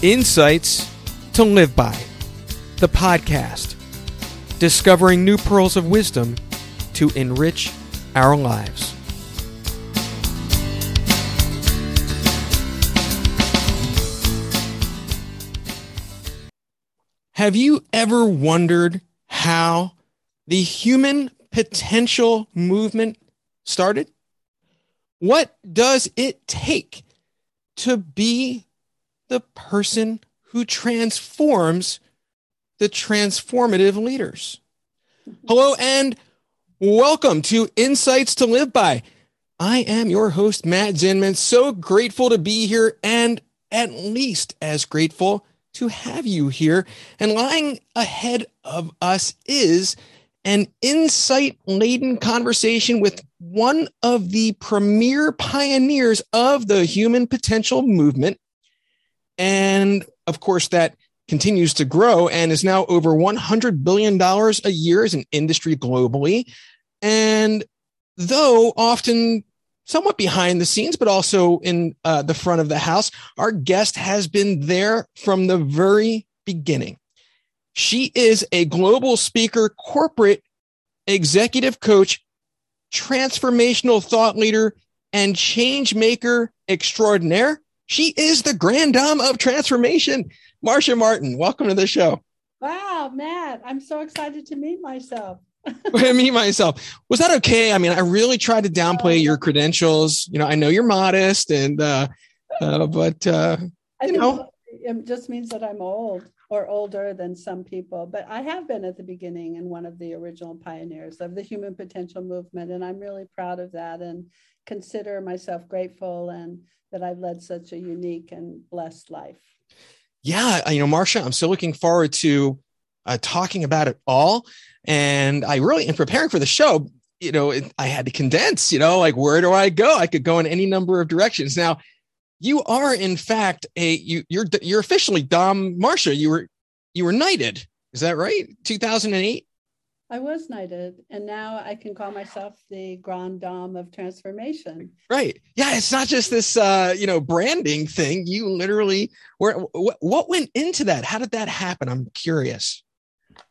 Insights to Live By, the podcast, discovering new pearls of wisdom to enrich our lives. Have you ever wondered how the human potential movement started? What does it take to be the person who transforms the transformative leaders? Hello and welcome to Insights to Live By. I am your host, Matt Zinman. So grateful to be here and at least as grateful to have you here. And lying ahead of us is an insight laden conversation with one of the premier pioneers of the human potential movement. And of course, that continues to grow and is now over $100 billion a year as an industry globally. And though often somewhat behind the scenes, but also in uh, the front of the house, our guest has been there from the very beginning. She is a global speaker, corporate executive coach, transformational thought leader, and change maker extraordinaire. She is the grand dame of transformation. Marcia Martin, welcome to the show. Wow, Matt, I'm so excited to meet myself. me myself was that okay i mean i really tried to downplay oh, your credentials you know i know you're modest and uh, uh but uh you know it just means that i'm old or older than some people but i have been at the beginning and one of the original pioneers of the human potential movement and i'm really proud of that and consider myself grateful and that i've led such a unique and blessed life yeah you know marcia i'm so looking forward to uh, talking about it all. And I really, in preparing for the show, you know, it, I had to condense, you know, like where do I go? I could go in any number of directions. Now, you are in fact a you you're you're officially Dame Marcia. You were you were knighted. Is that right? 2008. I was knighted, and now I can call myself the Grand Dame of Transformation. Right? Yeah, it's not just this, uh, you know, branding thing. You literally, where what went into that? How did that happen? I'm curious.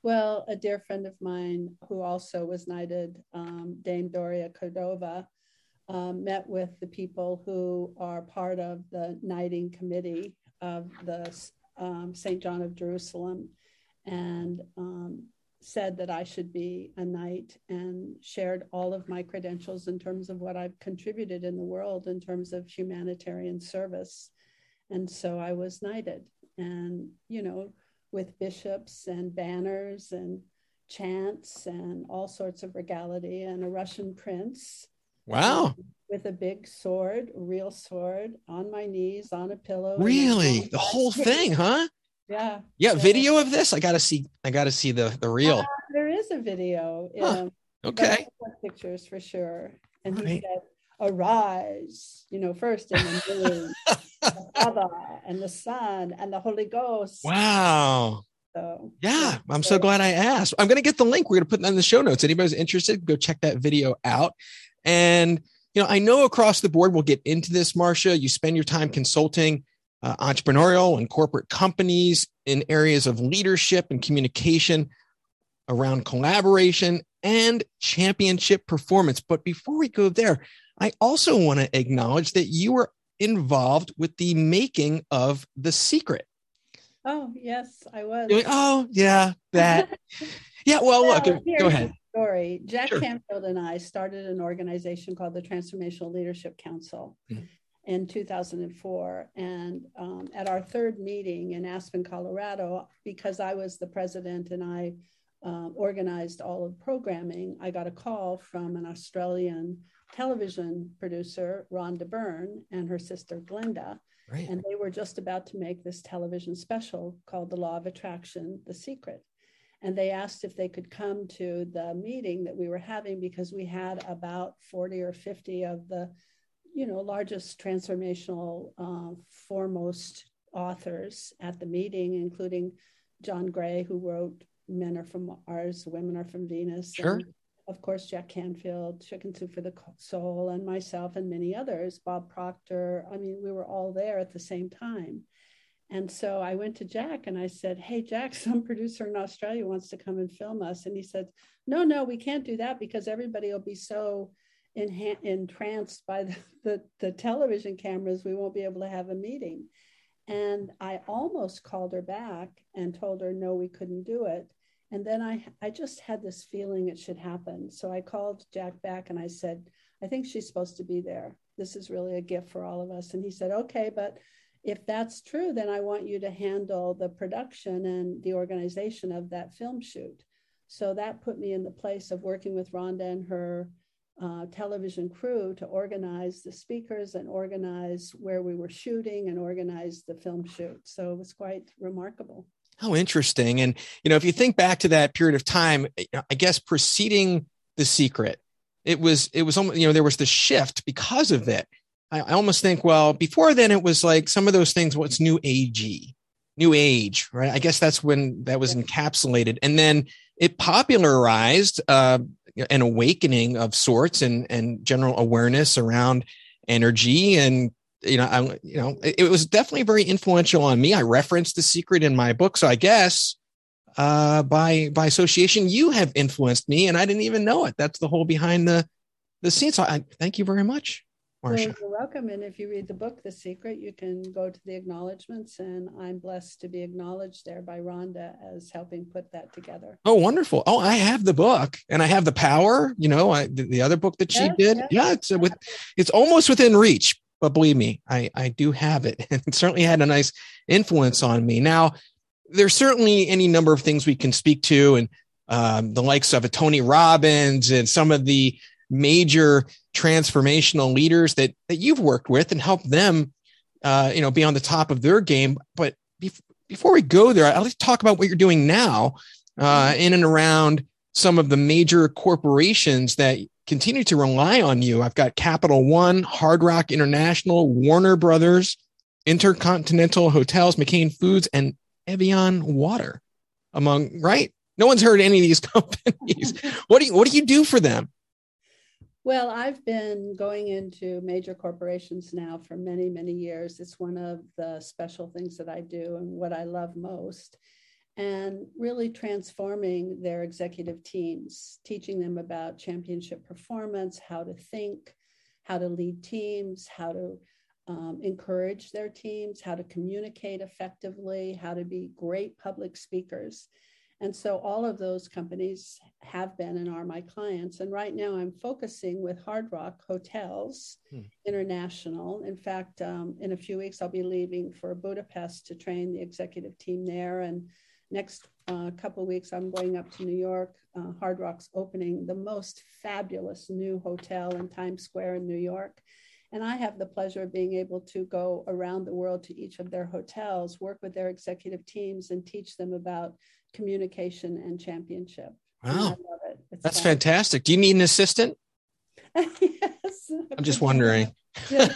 Well, a dear friend of mine who also was knighted, um, Dame Doria Cordova, um, met with the people who are part of the knighting committee of the um, St. John of Jerusalem and um, said that I should be a knight and shared all of my credentials in terms of what I've contributed in the world in terms of humanitarian service. And so I was knighted. And, you know, with bishops and banners and chants and all sorts of regality and a Russian prince. Wow. With a big sword, real sword, on my knees, on a pillow. Really? The whole thing, huh? Yeah. Yeah. Video of this? I gotta see, I gotta see the the real. Uh, there is a video. Huh. Okay. Pictures for sure. And he said, arise, you know, first and the moon, the Father and the Son and the Holy Ghost. Wow. So, yeah, I'm so glad I asked. I'm going to get the link. We're going to put that in the show notes. Anybody's interested, go check that video out. And, you know, I know across the board, we'll get into this, Marcia. You spend your time consulting uh, entrepreneurial and corporate companies in areas of leadership and communication around collaboration and championship performance. But before we go there, I also want to acknowledge that you were involved with the making of The Secret. Oh, yes, I was. Like, oh, yeah, that. yeah, well, look, go ahead. Story. Jack sure. Canfield and I started an organization called the Transformational Leadership Council mm-hmm. In 2004. And um, at our third meeting in Aspen, Colorado, because I was the president and I uh, organized all of programming, I got a call from an Australian television producer, Rhonda Byrne, and her sister, Glenda. Right. And they were just about to make this television special called The Law of Attraction The Secret. And they asked if they could come to the meeting that we were having because we had about 40 or 50 of the you know largest transformational uh, foremost authors at the meeting including john gray who wrote men are from mars women are from venus sure. of course, Jack Canfield, Chicken Soup for the Soul, and myself and many others, Bob Proctor. I mean, we were all there at the same time. And so I went to Jack and I said, Hey, Jack, some producer in Australia wants to come and film us. And he said, No, no, we can't do that because everybody will be so entranced by the, the, the television cameras, we won't be able to have a meeting. And I almost called her back and told her, No, we couldn't do it. And then I, I just had this feeling it should happen. So I called Jack back and I said, I think she's supposed to be there. This is really a gift for all of us. And he said, Okay, but if that's true, then I want you to handle the production and the organization of that film shoot. So that put me in the place of working with Rhonda and her uh, television crew to organize the speakers and organize where we were shooting and organize the film shoot. So it was quite remarkable. How interesting. And, you know, if you think back to that period of time, I guess preceding The Secret, it was, it was almost, you know, there was the shift because of it. I, I almost think, well, before then it was like some of those things, what's new agey, new age, right? I guess that's when that was encapsulated. And then it popularized uh, an awakening of sorts and, and general awareness around energy and you know, I, you know, it, it, was definitely very influential on me. I referenced the secret in my book, so I guess uh, by by association, you have influenced me, and I didn't even know it. That's the whole behind the the scenes. So I thank you very much. Well, you're welcome. And if you read the book, The Secret, you can go to the acknowledgments. And I'm blessed to be acknowledged there by Rhonda as helping put that together. Oh, wonderful. Oh, I have the book and I have the power, you know, I, the, the other book that she yes, did. Yes. Yeah, it's uh, with, it's almost within reach, but believe me, I, I do have it. And it certainly had a nice influence on me. Now, there's certainly any number of things we can speak to and um, the likes of a Tony Robbins and some of the major transformational leaders that that you've worked with and help them uh, you know be on the top of their game. But before we go there i'd like to talk about what you're doing now uh, in and around some of the major corporations that continue to rely on you. I've got capital one hard rock international warner brothers intercontinental hotels mccain foods and evian water among right? No one's heard any of these companies. What do you what do you do for them well, I've been going into major corporations now for many, many years. It's one of the special things that I do and what I love most. And really transforming their executive teams, teaching them about championship performance, how to think, how to lead teams, how to um, encourage their teams, how to communicate effectively, how to be great public speakers. And so all of those companies have been and are my clients. And right now I'm focusing with Hard Rock Hotels hmm. International. In fact, um, in a few weeks, I'll be leaving for Budapest to train the executive team there. And next uh, couple of weeks, I'm going up to New York. Uh, Hard Rock's opening the most fabulous new hotel in Times Square in New York. And I have the pleasure of being able to go around the world to each of their hotels, work with their executive teams, and teach them about communication and championship. Wow. And That's fun. fantastic. Do you need an assistant? yes. I'm just wondering. yeah,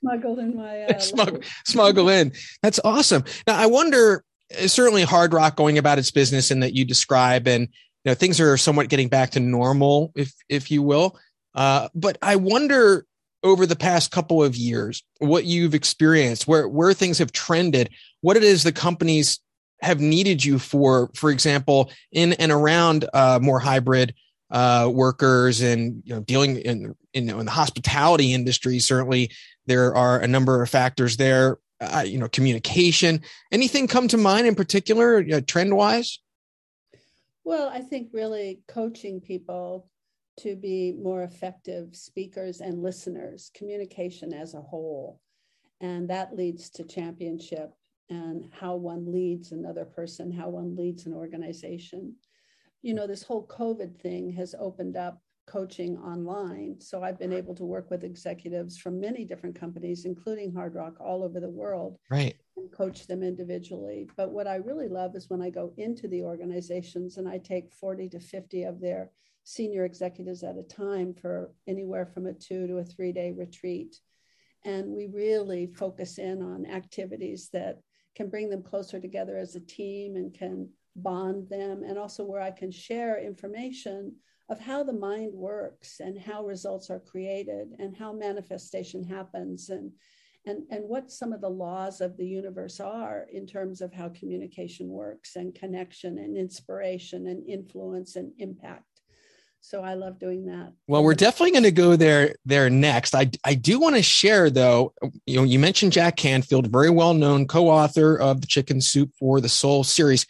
smuggle in my uh, smuggle, smuggle in. That's awesome. Now I wonder. Uh, certainly, Hard Rock going about its business and that you describe, and you know things are somewhat getting back to normal, if if you will. Uh, but I wonder over the past couple of years what you've experienced, where where things have trended, what it is the companies have needed you for, for example, in and around uh, more hybrid uh, workers and you know dealing in, in, in the hospitality industry. Certainly, there are a number of factors there. Uh, you know, communication. Anything come to mind in particular, uh, trend wise? Well, I think really coaching people to be more effective speakers and listeners, communication as a whole. And that leads to championship and how one leads another person, how one leads an organization. You know, this whole COVID thing has opened up coaching online. So I've been able to work with executives from many different companies, including Hard Rock, all over the world. Right. And coach them individually. But what I really love is when I go into the organizations and I take 40 to 50 of their senior executives at a time for anywhere from a two to a three day retreat. And we really focus in on activities that can bring them closer together as a team and can bond them, and also where I can share information of how the mind works and how results are created and how manifestation happens and and, and what some of the laws of the universe are in terms of how communication works and connection and inspiration and influence and impact. So I love doing that. Well, we're definitely going to go there there next. I I do want to share though. You know, you mentioned Jack Canfield, very well known co-author of the Chicken Soup for the Soul series.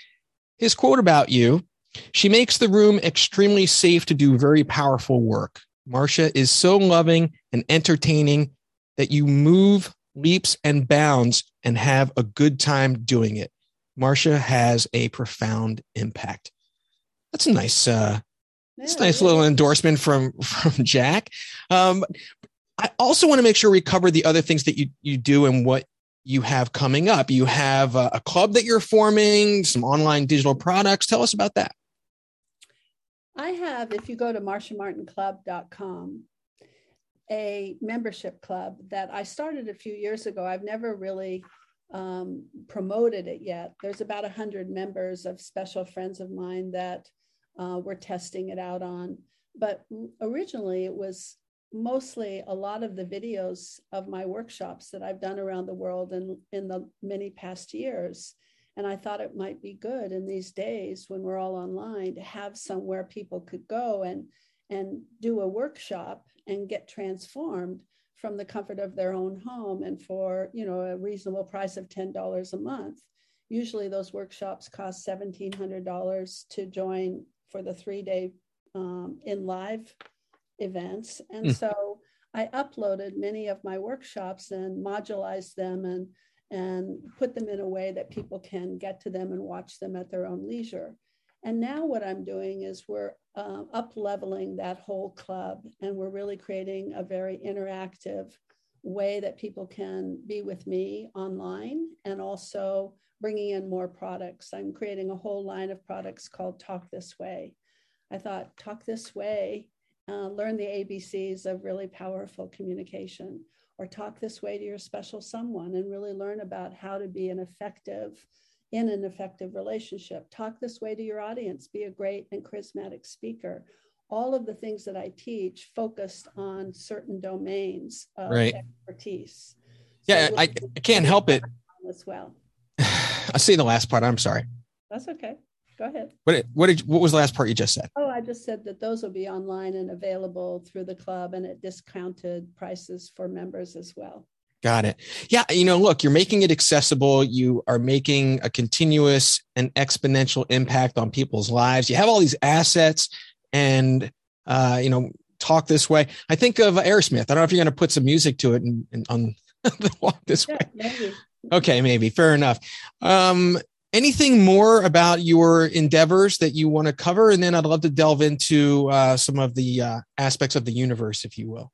His quote about you: "She makes the room extremely safe to do very powerful work." Marcia is so loving and entertaining that you move leaps and bounds and have a good time doing it. Marcia has a profound impact. That's a nice uh, it's a nice little endorsement from from Jack. Um, I also want to make sure we cover the other things that you you do and what you have coming up. You have a, a club that you're forming, some online digital products. Tell us about that. I have, if you go to marciamartinclub.com, a membership club that I started a few years ago. I've never really um, promoted it yet. There's about 100 members of special friends of mine that uh, we're testing it out on. But originally, it was mostly a lot of the videos of my workshops that I've done around the world in, in the many past years. And I thought it might be good in these days when we're all online to have somewhere people could go and, and do a workshop and get transformed from the comfort of their own home and for you know a reasonable price of $10 a month usually those workshops cost $1700 to join for the three day um, in live events. And mm. so I uploaded many of my workshops and modularized them and and put them in a way that people can get to them and watch them at their own leisure. And now what I'm doing is we're uh, up leveling that whole club and we're really creating a very interactive way that people can be with me online and also bringing in more products. I'm creating a whole line of products called Talk This Way. I thought, Talk This Way, uh, learn the ABCs of really powerful communication, or talk this way to your special someone and really learn about how to be an effective in an effective relationship. Talk this way to your audience, be a great and charismatic speaker. All of the things that I teach focused on certain domains of right. expertise. Yeah, so I, I can't help it. As well. I see the last part. I'm sorry. That's okay. Go ahead. What what did what was the last part you just said? Oh, I just said that those will be online and available through the club and at discounted prices for members as well. Got it. Yeah, you know, look, you're making it accessible. You are making a continuous and exponential impact on people's lives. You have all these assets and uh, you know, talk this way. I think of Aerosmith. I don't know if you're going to put some music to it and, and on the walk this yeah, way. Maybe. Okay, maybe fair enough. Um, anything more about your endeavors that you want to cover, and then I'd love to delve into uh, some of the uh, aspects of the universe, if you will.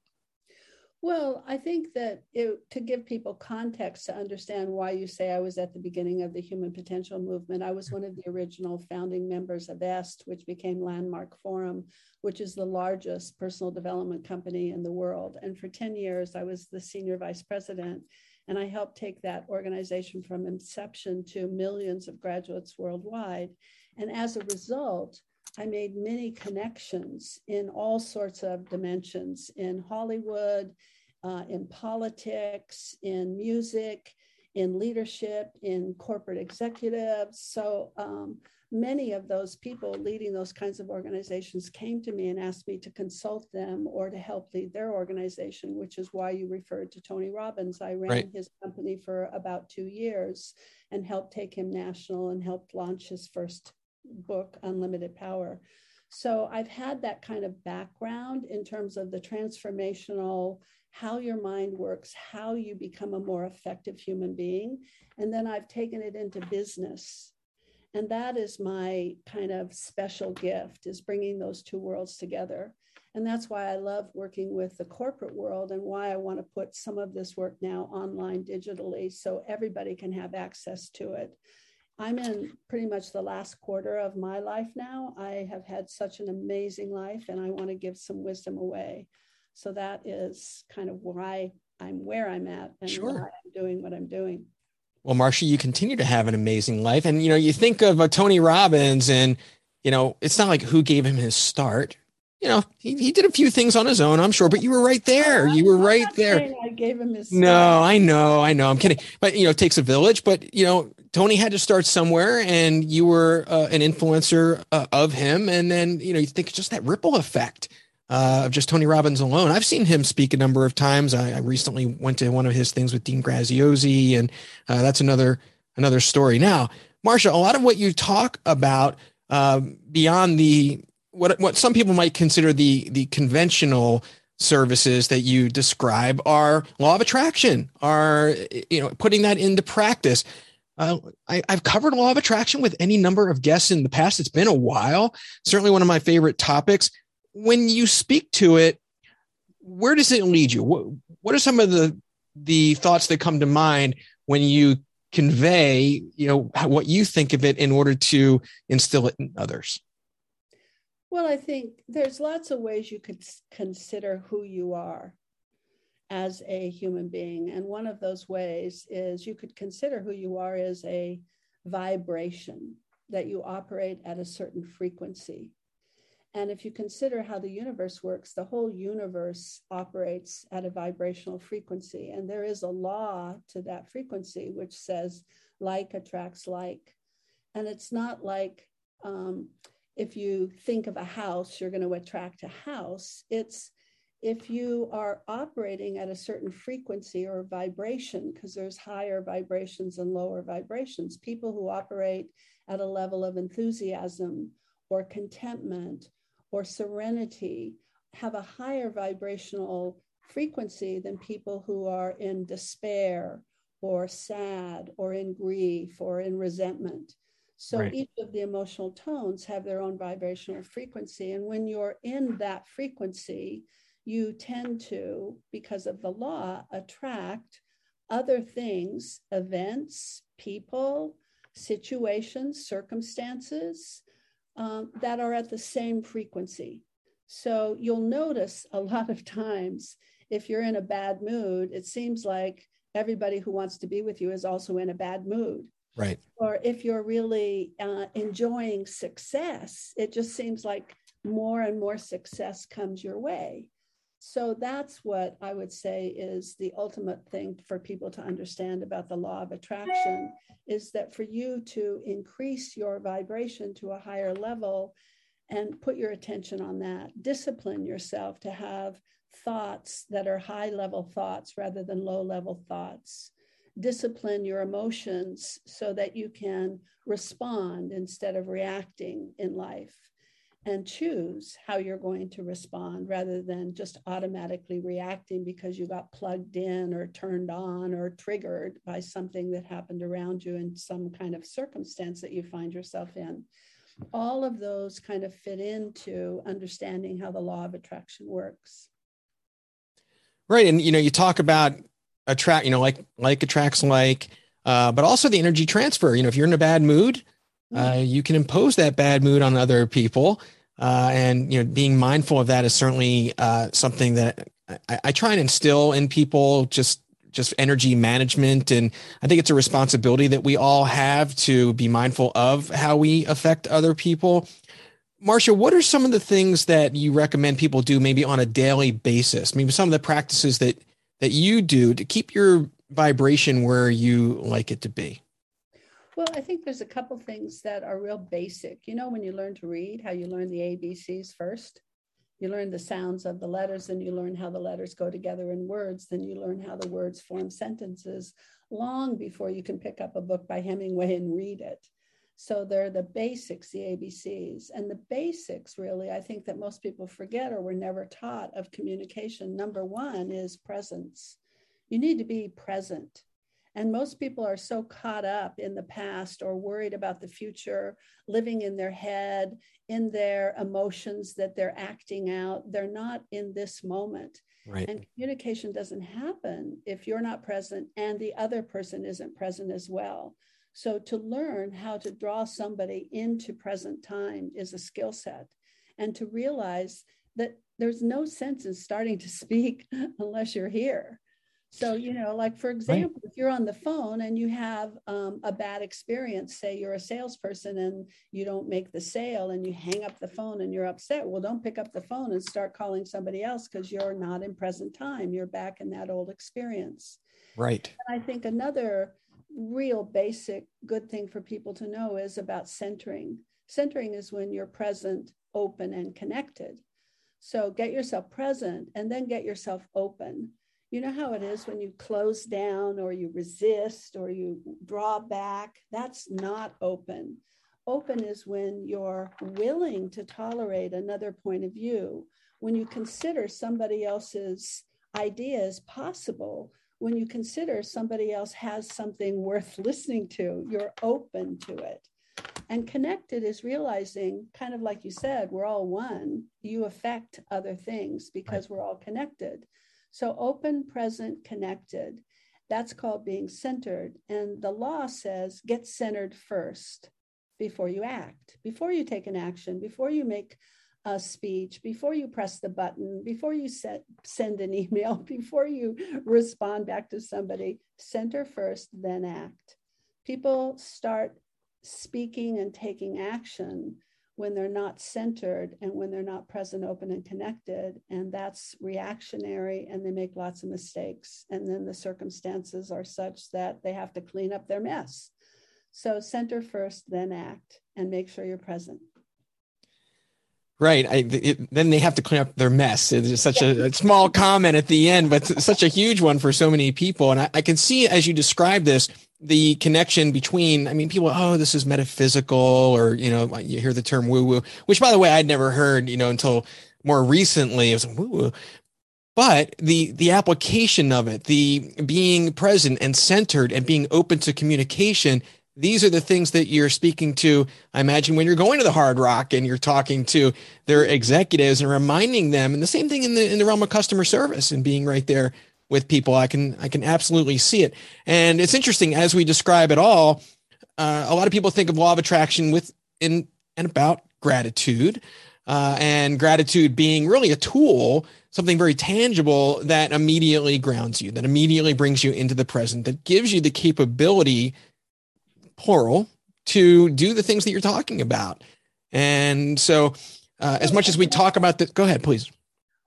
Well, I think that it, to give people context to understand why you say I was at the beginning of the human potential movement, I was one of the original founding members of EST, which became Landmark Forum, which is the largest personal development company in the world. And for 10 years, I was the senior vice president. And I helped take that organization from inception to millions of graduates worldwide. And as a result, I made many connections in all sorts of dimensions in Hollywood, uh, in politics, in music, in leadership, in corporate executives. So um, many of those people leading those kinds of organizations came to me and asked me to consult them or to help lead their organization, which is why you referred to Tony Robbins. I ran right. his company for about two years and helped take him national and helped launch his first book, Unlimited Power. So I've had that kind of background in terms of the transformational, how your mind works, how you become a more effective human being. And then I've taken it into business. And that is my kind of special gift is bringing those two worlds together. And that's why I love working with the corporate world and why I want to put some of this work now online digitally so everybody can have access to it. I'm in pretty much the last quarter of my life now. I have had such an amazing life and I want to give some wisdom away. So that is kind of why I'm where I'm at and sure. why I'm doing what I'm doing. Well, Marcia, you continue to have an amazing life. And, you know, you think of uh, Tony Robbins and, you know, it's not like who gave him his start. you know, he, he did a few things on his own, I'm sure, but you were right there. You were right there. I gave him his. No, I know, I know. I'm kidding, but you know, it takes a village. But you know, Tony had to start somewhere, and you were uh, an influencer uh, of him, and then you know, you think just that ripple effect uh, of just Tony Robbins alone. I've seen him speak a number of times. I, I recently went to one of his things with Dean Graziosi, and uh, that's another another story. Now, Marcia, a lot of what you talk about um, beyond the what what some people might consider the the conventional services that you describe are law of attraction, are you know putting that into practice. Uh, I, have covered law of attraction with any number of guests in the past. It's been a while. Certainly one of my favorite topics. When you speak to it, where does it lead you? What, what are some of the the thoughts that come to mind when you convey, you know, what you think of it in order to instill it in others? Well, I think there's lots of ways you could consider who you are as a human being. And one of those ways is you could consider who you are as a vibration, that you operate at a certain frequency. And if you consider how the universe works, the whole universe operates at a vibrational frequency. And there is a law to that frequency which says like attracts like. And it's not like um, if you think of a house, you're going to attract a house. It's if you are operating at a certain frequency or vibration, because there's higher vibrations and lower vibrations, people who operate at a level of enthusiasm or contentment or serenity have a higher vibrational frequency than people who are in despair or sad or in grief or in resentment. So right. each of the emotional tones have their own vibrational frequency. And when you're in that frequency, you tend to, because of the law, attract other things, events, people, situations, circumstances um, that are at the same frequency. So you'll notice a lot of times if you're in a bad mood, it seems like everybody who wants to be with you is also in a bad mood. Right. Or if you're really uh, enjoying success, it just seems like more and more success comes your way. So that's what I would say is the ultimate thing for people to understand about the law of attraction is that for you to increase your vibration to a higher level and put your attention on that, discipline yourself to have thoughts that are high level thoughts rather than low level thoughts. Discipline your emotions so that you can respond instead of reacting in life and choose how you're going to respond rather than just automatically reacting because you got plugged in or turned on or triggered by something that happened around you in some kind of circumstance that you find yourself in. All of those kind of fit into understanding how the law of attraction works. Right. And, you know, you talk about attract, you know, like like attracts like, uh, but also the energy transfer. You know, if you're in a bad mood, uh, mm. you can impose that bad mood on other people. Uh, and you know, being mindful of that is certainly uh, something that I, I try and instill in people. Just just energy management, and I think it's a responsibility that we all have to be mindful of how we affect other people. Marcia, what are some of the things that you recommend people do maybe on a daily basis? Maybe some of the practices that that you do to keep your vibration where you like it to be? Well, I think there's a couple things that are real basic. You know, when you learn to read, how you learn the ABCs first, you learn the sounds of the letters, and you learn how the letters go together in words, then you learn how the words form sentences long before you can pick up a book by Hemingway and read it. So they're the basics, the ABCs. And the basics, really, I think that most people forget or were never taught of communication. Number one is presence. You need to be present. And most people are so caught up in the past or worried about the future, living in their head, in their emotions that they're acting out. They're not in this moment. Right. And communication doesn't happen if you're not present and the other person isn't present as well. So to learn how to draw somebody into present time is a skill set. And to realize that there's no sense in starting to speak unless you're here. So, you know, like for example, right. if you're on the phone and you have um, a bad experience, say you're a salesperson and you don't make the sale and you hang up the phone and you're upset, well, don't pick up the phone and start calling somebody else because you're not in present time. You're back in that old experience. Right. And I think another real basic good thing for people to know is about centering. Centering is when you're present, open, and connected. So get yourself present and then get yourself open you know how it is when you close down or you resist or you draw back? That's not open. Open is when you're willing to tolerate another point of view, when you consider somebody else's ideas possible, when you consider somebody else has something worth listening to, you're open to it. And connected is realizing, kind of like you said, we're all one. You affect other things because right. we're all connected. So open, present, connected. That's called being centered. And the law says get centered first before you act, before you take an action, before you make a speech, before you press the button, before you set, send an email, before you respond back to somebody, center first, then act. People start speaking and taking action when they're not centered and when they're not present, open, and connected. And that's reactionary, and they make lots of mistakes. And then the circumstances are such that they have to clean up their mess. So, center first, then act, and make sure you're present. Right. I, it, then they have to clean up their mess. It's such a, a, small comment at the end, but such a huge one for so many people. And I, I, can see as you describe this, the connection between, I mean, people, oh, this is metaphysical, or, you know, you hear the term woo woo, which by the way, I'd never heard, you know, until more recently. It was woo woo. But the, the application of it, the being present and centered and being open to communication these are the things that you're speaking to. I imagine when you're going to the Hard Rock and you're talking to their executives and reminding them, and the same thing in the in the realm of customer service and being right there with people. I can I can absolutely see it, and it's interesting as we describe it all. Uh, a lot of people think of law of attraction with in and about gratitude, uh, and gratitude being really a tool, something very tangible that immediately grounds you, that immediately brings you into the present, that gives you the capability plural to do the things that you're talking about. And so, uh, as much as we talk about that, go ahead, please.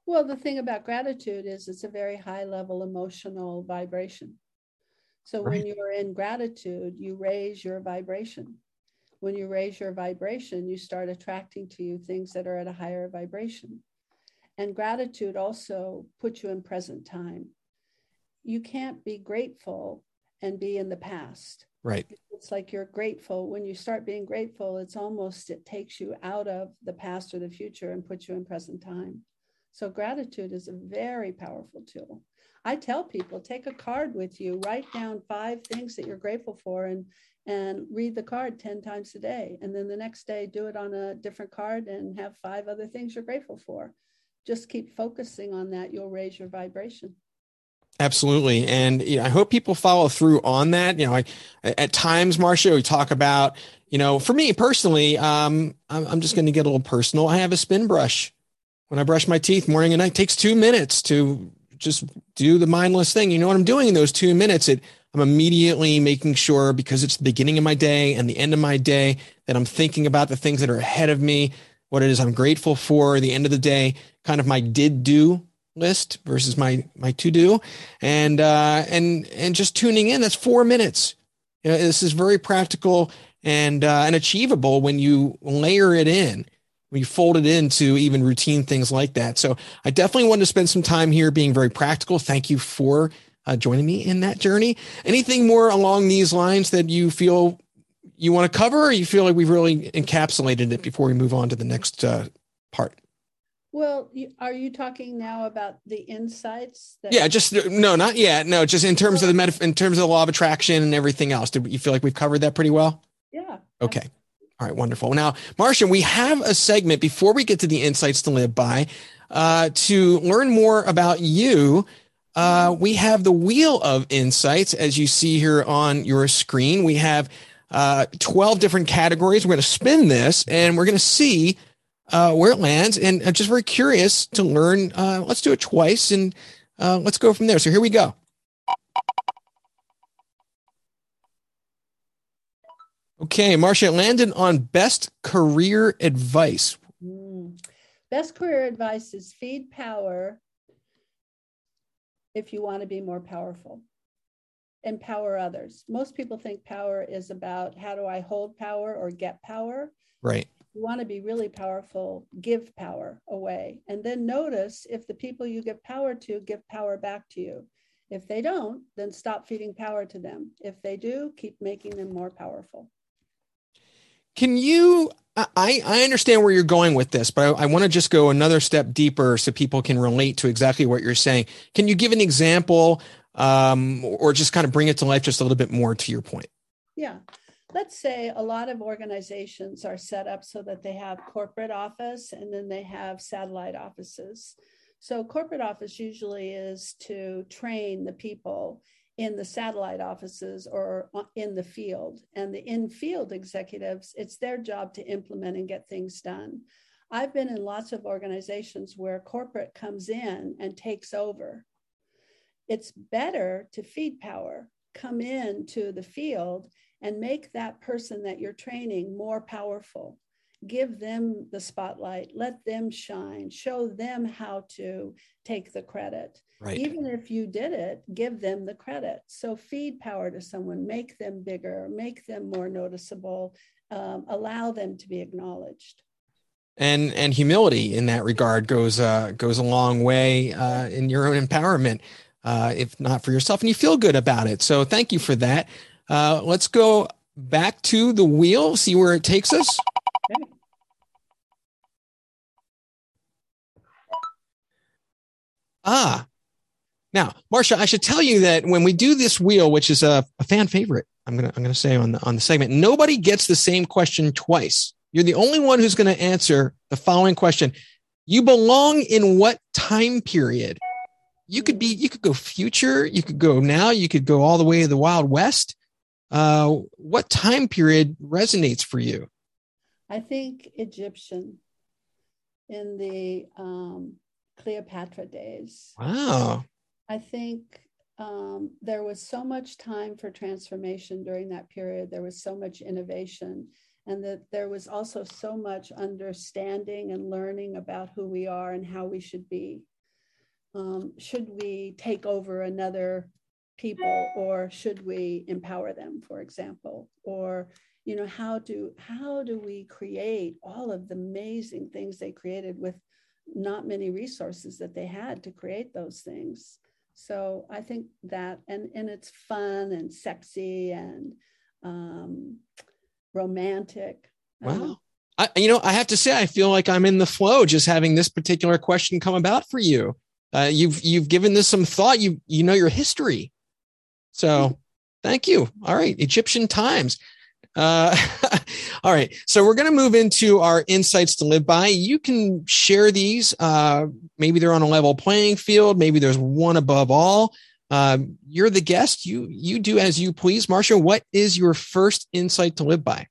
Well, the thing about gratitude is it's a very high level emotional vibration. So right. when you're in gratitude, you raise your vibration. When you raise your vibration, you start attracting to you things that are at a higher vibration. And gratitude also puts you in present time. You can't be grateful and be in the past. Right. It's like you're grateful. When you start being grateful, it's almost, it takes you out of the past or the future and puts you in present time. So gratitude is a very powerful tool. I tell people take a card with you, write down five things that you're grateful for and and read the card 10 times a day. And then the next day do it on a different card and have five other things you're grateful for. Just keep focusing on that. You'll raise your vibration. Absolutely. And you know, I hope people follow through on that. You know, I, at times, Marcia, we talk about, you know, for me personally, um, I'm, I'm just going to get a little personal. I have a spin brush when I brush my teeth morning and night. Takes two minutes to just do the mindless thing. You know what I'm doing in those two minutes? It, I'm immediately making sure because it's the beginning of my day and the end of my day that I'm thinking about the things that are ahead of me, what it is I'm grateful for, the end of the day, kind of my did do list versus my my to do and uh and and just tuning in that's four minutes you know this is very practical and uh and achievable when you layer it in you fold it into even routine things like that so i definitely want to spend some time here being very practical thank you for uh, joining me in that journey anything more along these lines that you feel you want to cover or you feel like we've really encapsulated it before we move on to the next uh, part well, are you talking now about the insights? That- yeah, just no, not yet. No, just in terms of the meta, in terms of the law of attraction and everything else. Do you feel like we've covered that pretty well? Yeah. Okay. All right, wonderful. Now, Marcia, we have a segment before we get to the insights to live by. Uh, to learn more about you, uh, we have the wheel of insights, as you see here on your screen. We have uh, 12 different categories. We're going to spin this and we're going to see uh, where it lands. And I'm just very curious to learn. Uh, let's do it twice and uh, let's go from there. So here we go. Okay, Marcia Landon on best career advice. Mm. Best career advice is feed power if you want to be more powerful. Empower others. Most people think power is about how do I hold power or get power. Right. You want to be really powerful, give power away. And then notice if the people you give power to give power back to you. If they don't, then stop feeding power to them. If they do, keep making them more powerful. Can you? I, I understand where you're going with this, but I, I want to just go another step deeper so people can relate to exactly what you're saying. Can you give an example um, or just kind of bring it to life just a little bit more to your point? Yeah. Let's say a lot of organizations are set up so that they have corporate office and then they have satellite offices. So, corporate office usually is to train the people in the satellite offices or in the field. And the in field executives, it's their job to implement and get things done. I've been in lots of organizations where corporate comes in and takes over. It's better to feed power, come in to the field and make that person that you're training more powerful give them the spotlight, let them shine, show them how to take the credit. Right. Even if you did it, give them the credit. So feed power to someone, make them bigger, make them more noticeable, um, allow them to be acknowledged. And and humility in that regard goes uh, goes a long way uh, in your own empowerment, uh, if not for yourself, and you feel good about it. So thank you for that. Uh, let's go back to the wheel, see where it takes us. Ah, now, Marcia, I should tell you that when we do this wheel, which is a, a, fan favorite, I'm gonna I'm gonna say on the on the segment, nobody gets the same question twice. You're the only one who's to answer the following question. You belong in what time period? You could be you could go future, you could go now, you could go all the way to the Wild West. Uh, what time period resonates for you? I think Egyptian in the um, Cleopatra days. Wow. I think um, there was so much time for transformation during that period. There was so much innovation, and that there was also so much understanding and learning about who we are and how we should be. Um, should we take over another people, or should we empower them, for example, or you know how do how do we create all of the amazing things they created with not many resources that they had to create those things. So I think that, and, and it's fun and sexy and um, romantic. Wow. I, you know, I have to say, I feel like I'm in the flow just having this particular question come about for you. Uh, you've you've given this some thought. You you know your history, so thank you. All right, Egyptian times. Uh, all right. So we're going to move into our insights to live by. You can share these. Uh, maybe they're on a level playing field. Maybe there's one above all. Uh, you're the guest. You you do as you please, Marcia. What is your first insight to live by?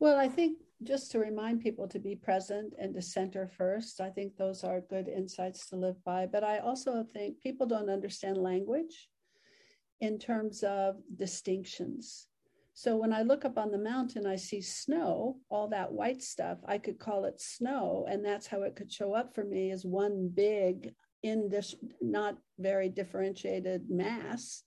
Well, I think just to remind people to be present and to center first. I think those are good insights to live by. But I also think people don't understand language in terms of distinctions. So when I look up on the mountain, I see snow, all that white stuff. I could call it snow, and that's how it could show up for me as one big, in this not very differentiated mass.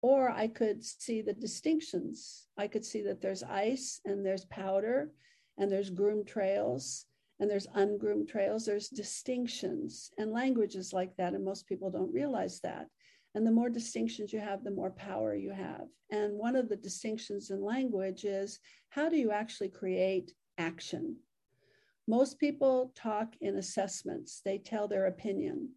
Or I could see the distinctions. I could see that there's ice and there's powder and there's groomed trails and there's ungroomed trails. There's distinctions and languages like that, and most people don't realize that. And the more distinctions you have, the more power you have. And one of the distinctions in language is how do you actually create action? Most people talk in assessments, they tell their opinion.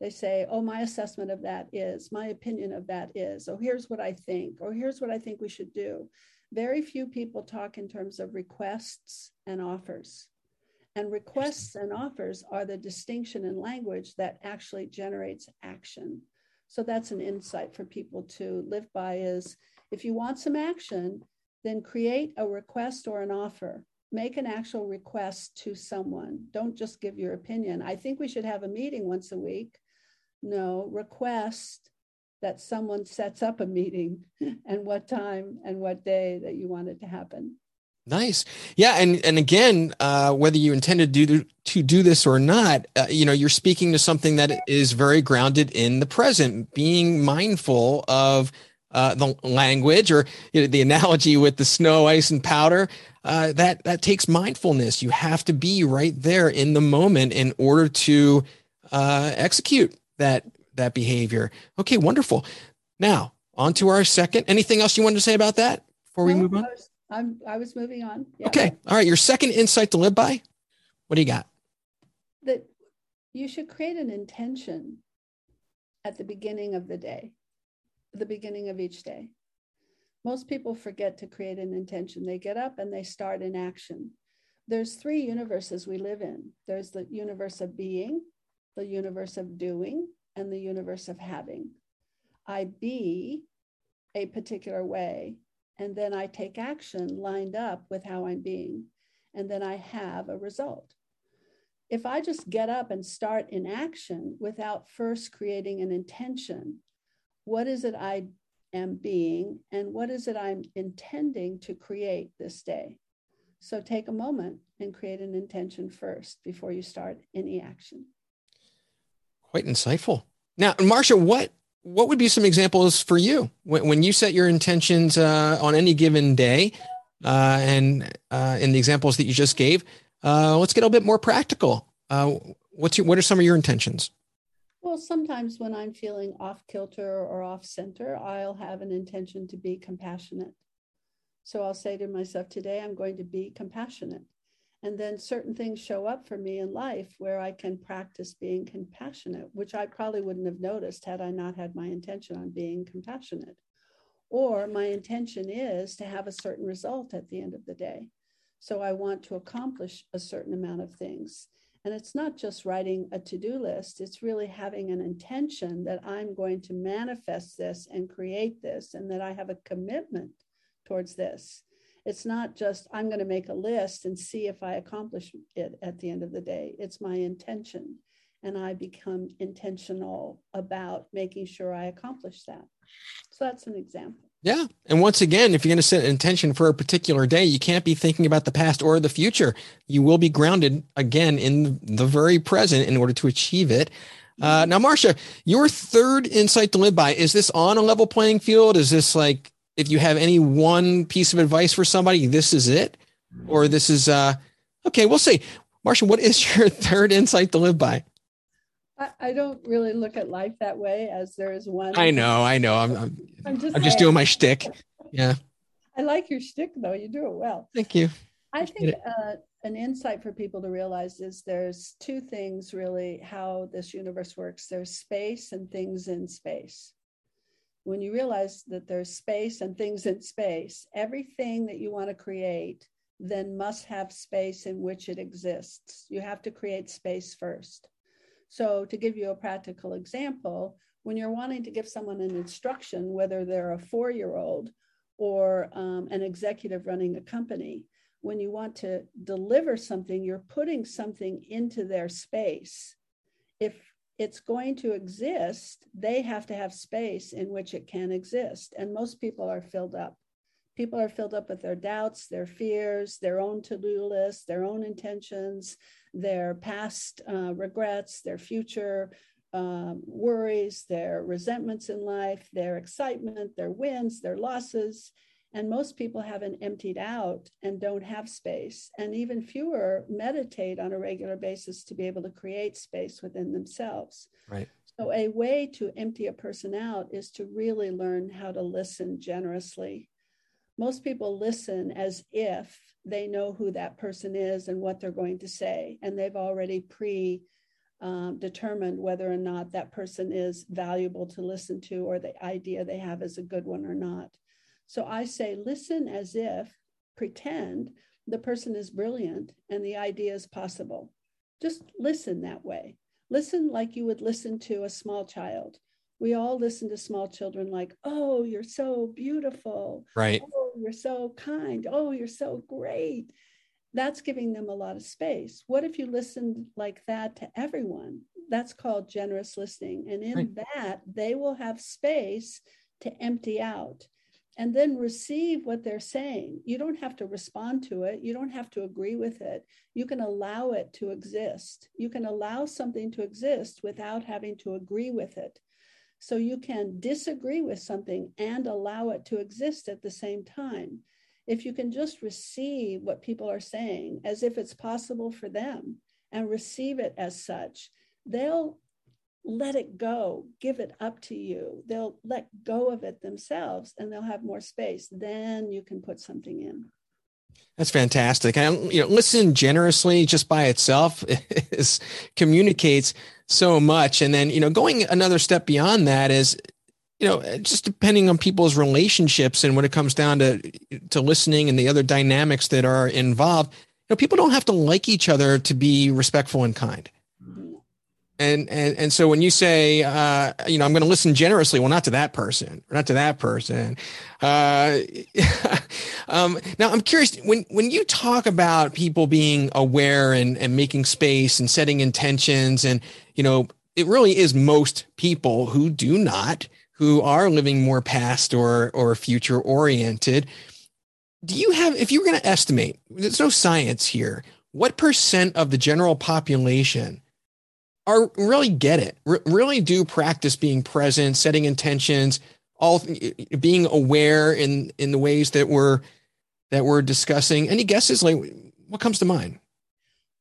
They say, oh, my assessment of that is, my opinion of that is, oh, here's what I think, or here's what I think we should do. Very few people talk in terms of requests and offers. And requests and offers are the distinction in language that actually generates action. So that's an insight for people to live by is if you want some action, then create a request or an offer. Make an actual request to someone. Don't just give your opinion. I think we should have a meeting once a week. No, request that someone sets up a meeting and what time and what day that you want it to happen. Nice. Yeah. And, and again, uh, whether you intended to do, to do this or not, uh, you know, you're speaking to something that is very grounded in the present, being mindful of uh, the language or you know, the analogy with the snow, ice, and powder. Uh, that that takes mindfulness. You have to be right there in the moment in order to uh, execute that that behavior. Okay, wonderful. Now on to our second. Anything else you wanted to say about that before we move on? I'm I was moving on. Yeah. Okay. All right. Your second insight to live by. What do you got? That you should create an intention at the beginning of the day, the beginning of each day. Most people forget to create an intention. They get up and they start in action. There's three universes we live in. There's the universe of being, the universe of doing, and the universe of having. I be a particular way and then I take action lined up with how I'm being, and then I have a result. If I just get up and start in action without first creating an intention, what is it I am being, and what is it I'm intending to create this day? So take a moment and create an intention first before you start any action. Quite insightful. Now, Marcia, what what would be some examples for you? When, when you set your intentions uh, on any given day uh, and uh, in the examples that you just gave uh, let's get a bit more practical. Uh, what's your, what are some of your intentions? Well sometimes when i'm feeling off kilter or off center i'll have an intention to be compassionate. So i'll say to myself today i'm going to be compassionate and then certain things show up for me in life where I can practice being compassionate, which I probably wouldn't have noticed had I not had my intention on being compassionate. Or my intention is to have a certain result at the end of the day. So I want to accomplish a certain amount of things. And it's not just writing a to do list, it's really having an intention that I'm going to manifest this and create this, and that I have a commitment towards this. It's not just, I'm going to make a list and see if I accomplish it at the end of the day. It's my intention. And I become intentional about making sure I accomplish that. So that's an example. Yeah. And once again, if you're going to set an intention for a particular day, you can't be thinking about the past or the future. You will be grounded again in the very present in order to achieve it. Uh, now, Marcia, your third insight to live by is this on a level playing field? Is this like if you have any one piece of advice for somebody, this is it, or this is uh, okay. We'll see. Marcia, what is your third insight to live by? I, don't really look at life that way, as there is one. I know, I know. I'm, I'm, I'm just, I'm just doing my shtick. Yeah. I like your shtick, though. You do it well. Thank you. I think uh, an insight for people to realize is there's two things really how this universe works. There's space and things in space when you realize that there's space and things in space, everything that you want to create then must have space in which it exists. You have to create space first. So, to give you a practical example, when you're wanting to give someone an instruction, whether they're a four year old or um, an executive running a company, when you want to deliver something, you're putting something into their space. If it's going to exist, they have to have space in which it can exist. And most people are filled up. People are filled up with their doubts, their fears, their own to do list, their own intentions, their past uh, regrets, their future um, worries, their resentments in life, their excitement, their wins, their losses. And most people haven't emptied out and don't have space. And even fewer meditate on a regular basis to be able to create space within themselves. Right. So, a way to empty a person out is to really learn how to listen generously. Most people listen as if they know who that person is and what they're going to say, and they've already pre um, determined whether or not that person is valuable to listen to or the idea they have is a good one or not. So I say, listen as if, pretend the person is brilliant and the idea is possible. Just listen that way. Listen like you would listen to a small child. We all listen to small children like, oh, you're so beautiful. Right. Oh, you're so kind. Oh, you're so great. That's giving them a lot of space. What if you listened like that to everyone? That's called generous listening. And in right. that, they will have space to empty out and then receive what they're saying. You don't have to respond to it. You don't have to agree with it. You can allow it to exist. You can allow something to exist without having to agree with it. So you can disagree with something and allow it to exist at the same time. If you can just receive what people are saying as if it's possible for them and receive it as such, they'll let it go, give it up to you. They'll let go of it themselves and they'll have more space. Then you can put something in. That's fantastic. And you know, listen generously just by itself is communicates so much. And then, you know, going another step beyond that is, you know, just depending on people's relationships and when it comes down to to listening and the other dynamics that are involved, you know, people don't have to like each other to be respectful and kind and and and so when you say uh, you know i'm going to listen generously well not to that person not to that person. Uh, um, now i'm curious when when you talk about people being aware and and making space and setting intentions and you know it really is most people who do not who are living more past or or future oriented. Do you have if you were going to estimate there's no science here what percent of the general population are really get it, R- really do practice being present, setting intentions, all being aware in in the ways that we're that we're discussing. Any guesses? Like, what comes to mind?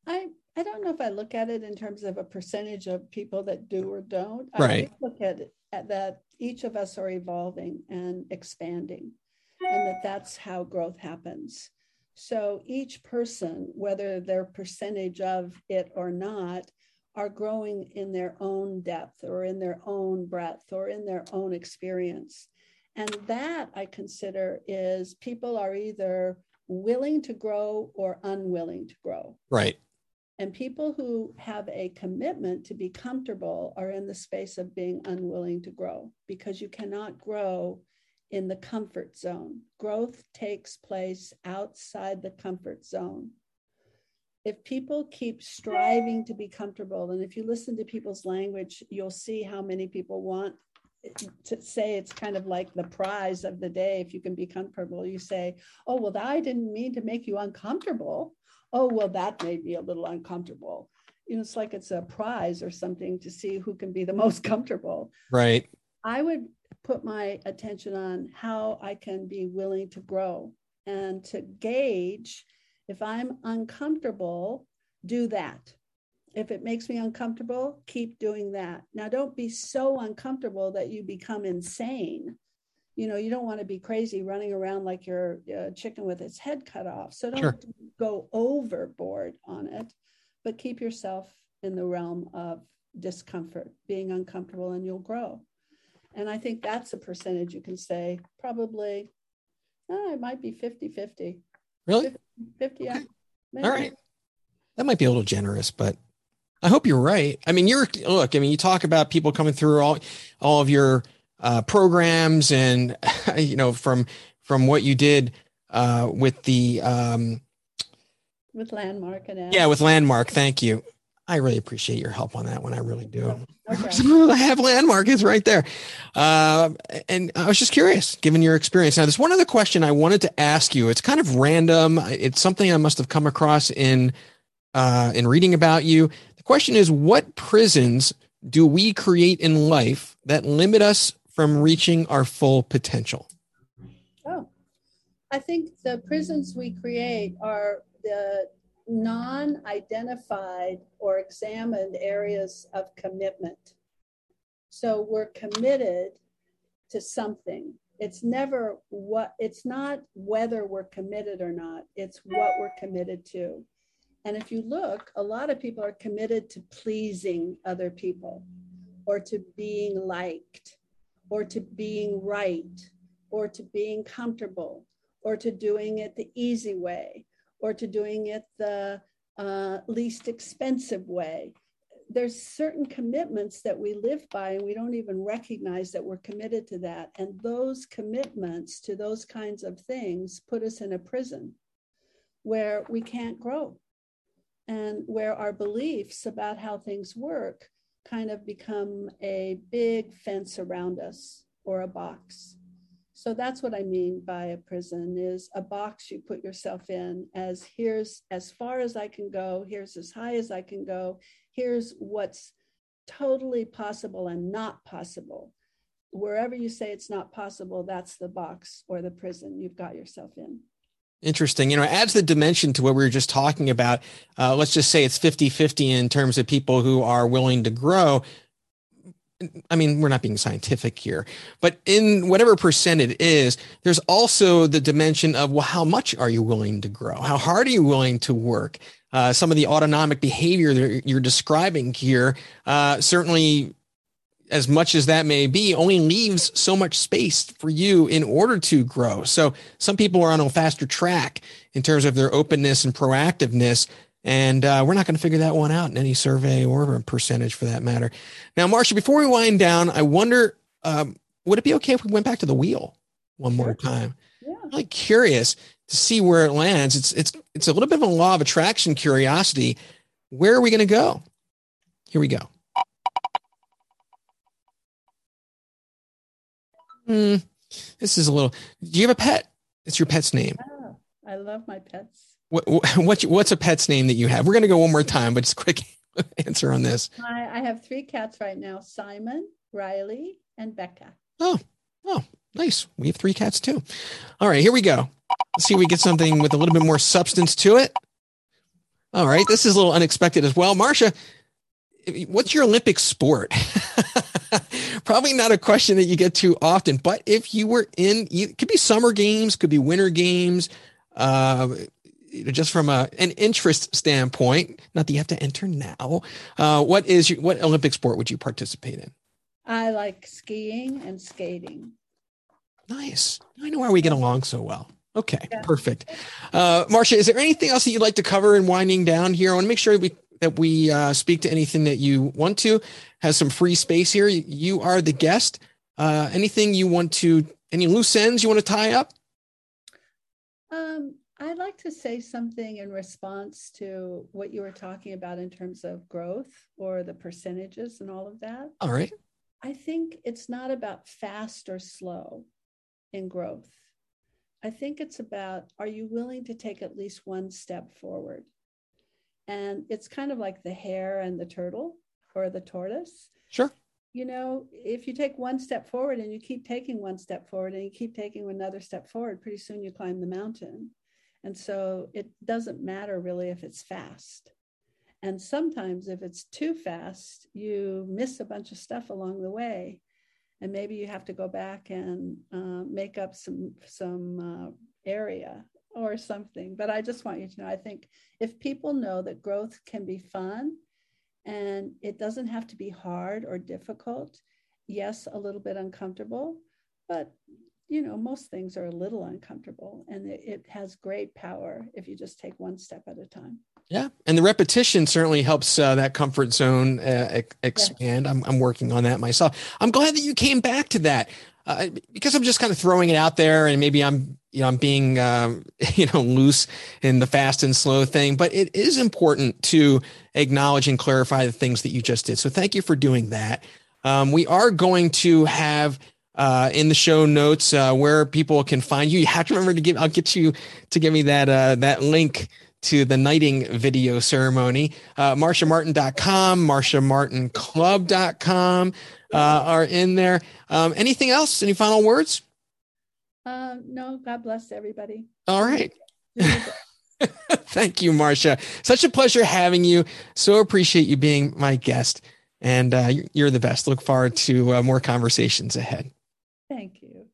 I I don't know if I look at it in terms of a percentage of people that do or don't. Right. I look at it at that each of us are evolving and expanding, and that that's how growth happens. So each person, whether their percentage of it or not, are growing in their own depth or in their own breadth or in their own experience. And that I consider is people are either willing to grow or unwilling to grow. Right. And people who have a commitment to be comfortable are in the space of being unwilling to grow because you cannot grow in the comfort zone. Growth takes place outside the comfort zone if people keep striving to be comfortable, and if you listen to people's language, you'll see how many people want to say it's kind of like the prize of the day. If you can be comfortable, you say, Oh, well, I didn't mean to make you uncomfortable. Oh, well, that made me a little uncomfortable. You know, it's like it's a prize or something to see who can be the most comfortable. Right. I would put my attention on how I can be willing to grow and to gauge if I'm uncomfortable, do that. If it makes me uncomfortable, keep doing that. Now, don't be so uncomfortable that you become insane. You know, you don't want to be crazy running around like you're a uh, chicken with its head cut off. So don't sure. go overboard on it, but keep yourself in the realm of discomfort, being uncomfortable, and you'll grow. And I think that's a percentage you can say probably, oh, it might be 50 50. Really? 50, yeah. All right. That might be a little generous, but I hope you're right. I mean, you're look, I mean, you talk about people coming through all all of your uh, programs and you know, from from what you did uh, with the um, with landmark and yeah, with landmark. Thank you. I really appreciate your help on that one. I really do. Okay. I have landmark. It's right there. Uh, and I was just curious, given your experience. Now, there's one other question I wanted to ask you. It's kind of random. It's something I must have come across in uh, in reading about you. The question is, what prisons do we create in life that limit us from reaching our full potential? Oh, I think the prisons we create are the non identified or examined areas of commitment. So we're committed to something. It's never what, it's not whether we're committed or not, it's what we're committed to. And if you look, a lot of people are committed to pleasing other people or to being liked or to being right or to being comfortable or to doing it the easy way or to doing it the uh, least expensive way. There's certain commitments that we live by, and we don't even recognize that we're committed to that. And those commitments to those kinds of things put us in a prison where we can't grow and where our beliefs about how things work kind of become a big fence around us or a box. So that's what I mean by a prison is a box you put yourself in as here's as far as I can go, here's as high as I can go, here's what's totally possible and not possible. Wherever you say it's not possible, that's the box or the prison you've got yourself in. Interesting. You know, adds the dimension to what we were just talking about. Uh, let's just say it's 50 50 in terms of people who are willing to grow. I mean, we're not being scientific here, but in whatever percent it is, there's also the dimension of, well, how much are you willing to grow? How hard are you willing to work? Uh, some of the autonomic behavior that you're describing here uh, certainly as much as that may be, only leaves so much space for you in order to grow. So some people are on a faster track in terms of their openness and proactiveness. And uh, we're not going to figure that one out in any survey or a percentage for that matter. Now, Marcia, before we wind down, I wonder um, would it be okay if we went back to the wheel one more time? Yeah. I'm really curious to see where it lands. It's it's it's a little bit of a law of attraction curiosity. Where are we going to go? Here we go. Hmm, this is a little. Do you have a pet? It's your pet's name. Oh, I love my pets. What, what, what's a pet's name that you have? We're going to go one more time, but just quick answer on this. I, I have three cats right now: Simon, Riley, and Becca. Oh, oh, nice. We have three cats too. All right, here we go. Let's see if we get something with a little bit more substance to it. All right, this is a little unexpected as well. Marcia, what's your Olympic sport? Probably not a question that you get too often, but if you were in, it could be summer games, could be winter games, uh, just from a, an interest standpoint, not that you have to enter now. Uh, what is your, what Olympic sport would you participate in? I like skiing and skating. Nice. I know why we get along so well. Okay, yeah. perfect. Uh, Marcia, is there anything else that you'd like to cover in winding down here? I want to make sure we that we uh, speak to anything that you want to. Has some free space here. You are the guest. Uh, anything you want to, any loose ends you want to tie up? Um, I'd like to say something in response to what you were talking about in terms of growth or the percentages and all of that. All right. I think it's not about fast or slow in growth. I think it's about are you willing to take at least one step forward? And it's kind of like the hare and the turtle or the tortoise. Sure. You know, if you take one step forward and you keep taking one step forward and you keep taking another step forward, pretty soon you climb the mountain. And so it doesn't matter really if it's fast. And sometimes if it's too fast, you miss a bunch of stuff along the way. And maybe you have to go back and uh, make up some some uh, area or something. But I just want you to know I think if people know that growth can be fun and it doesn't have to be hard or difficult, yes, a little bit uncomfortable, but you know, most things are a little uncomfortable and it, it has great power if you just take one step at a time. Yeah, and the repetition certainly helps uh, that comfort zone uh, expand. Yes. I'm, I'm working on that myself. I'm glad that you came back to that uh, because I'm just kind of throwing it out there, and maybe I'm you know I'm being um, you know loose in the fast and slow thing, but it is important to acknowledge and clarify the things that you just did. So thank you for doing that. Um, we are going to have uh, in the show notes uh, where people can find you. You have to remember to give. I'll get you to give me that uh, that link to the knighting video ceremony. Uh, MarciaMartin.com, MarciaMartinClub.com uh, are in there. Um, anything else? Any final words? Uh, no. God bless everybody. All right. Thank you, Marcia. Such a pleasure having you. So appreciate you being my guest. And uh, you're the best. Look forward to uh, more conversations ahead. Thank you.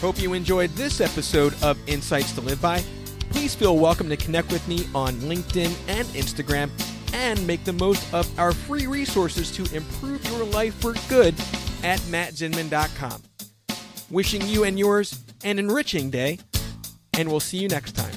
Hope you enjoyed this episode of Insights to Live By. Please feel welcome to connect with me on LinkedIn and Instagram and make the most of our free resources to improve your life for good at mattzinman.com. Wishing you and yours an enriching day, and we'll see you next time.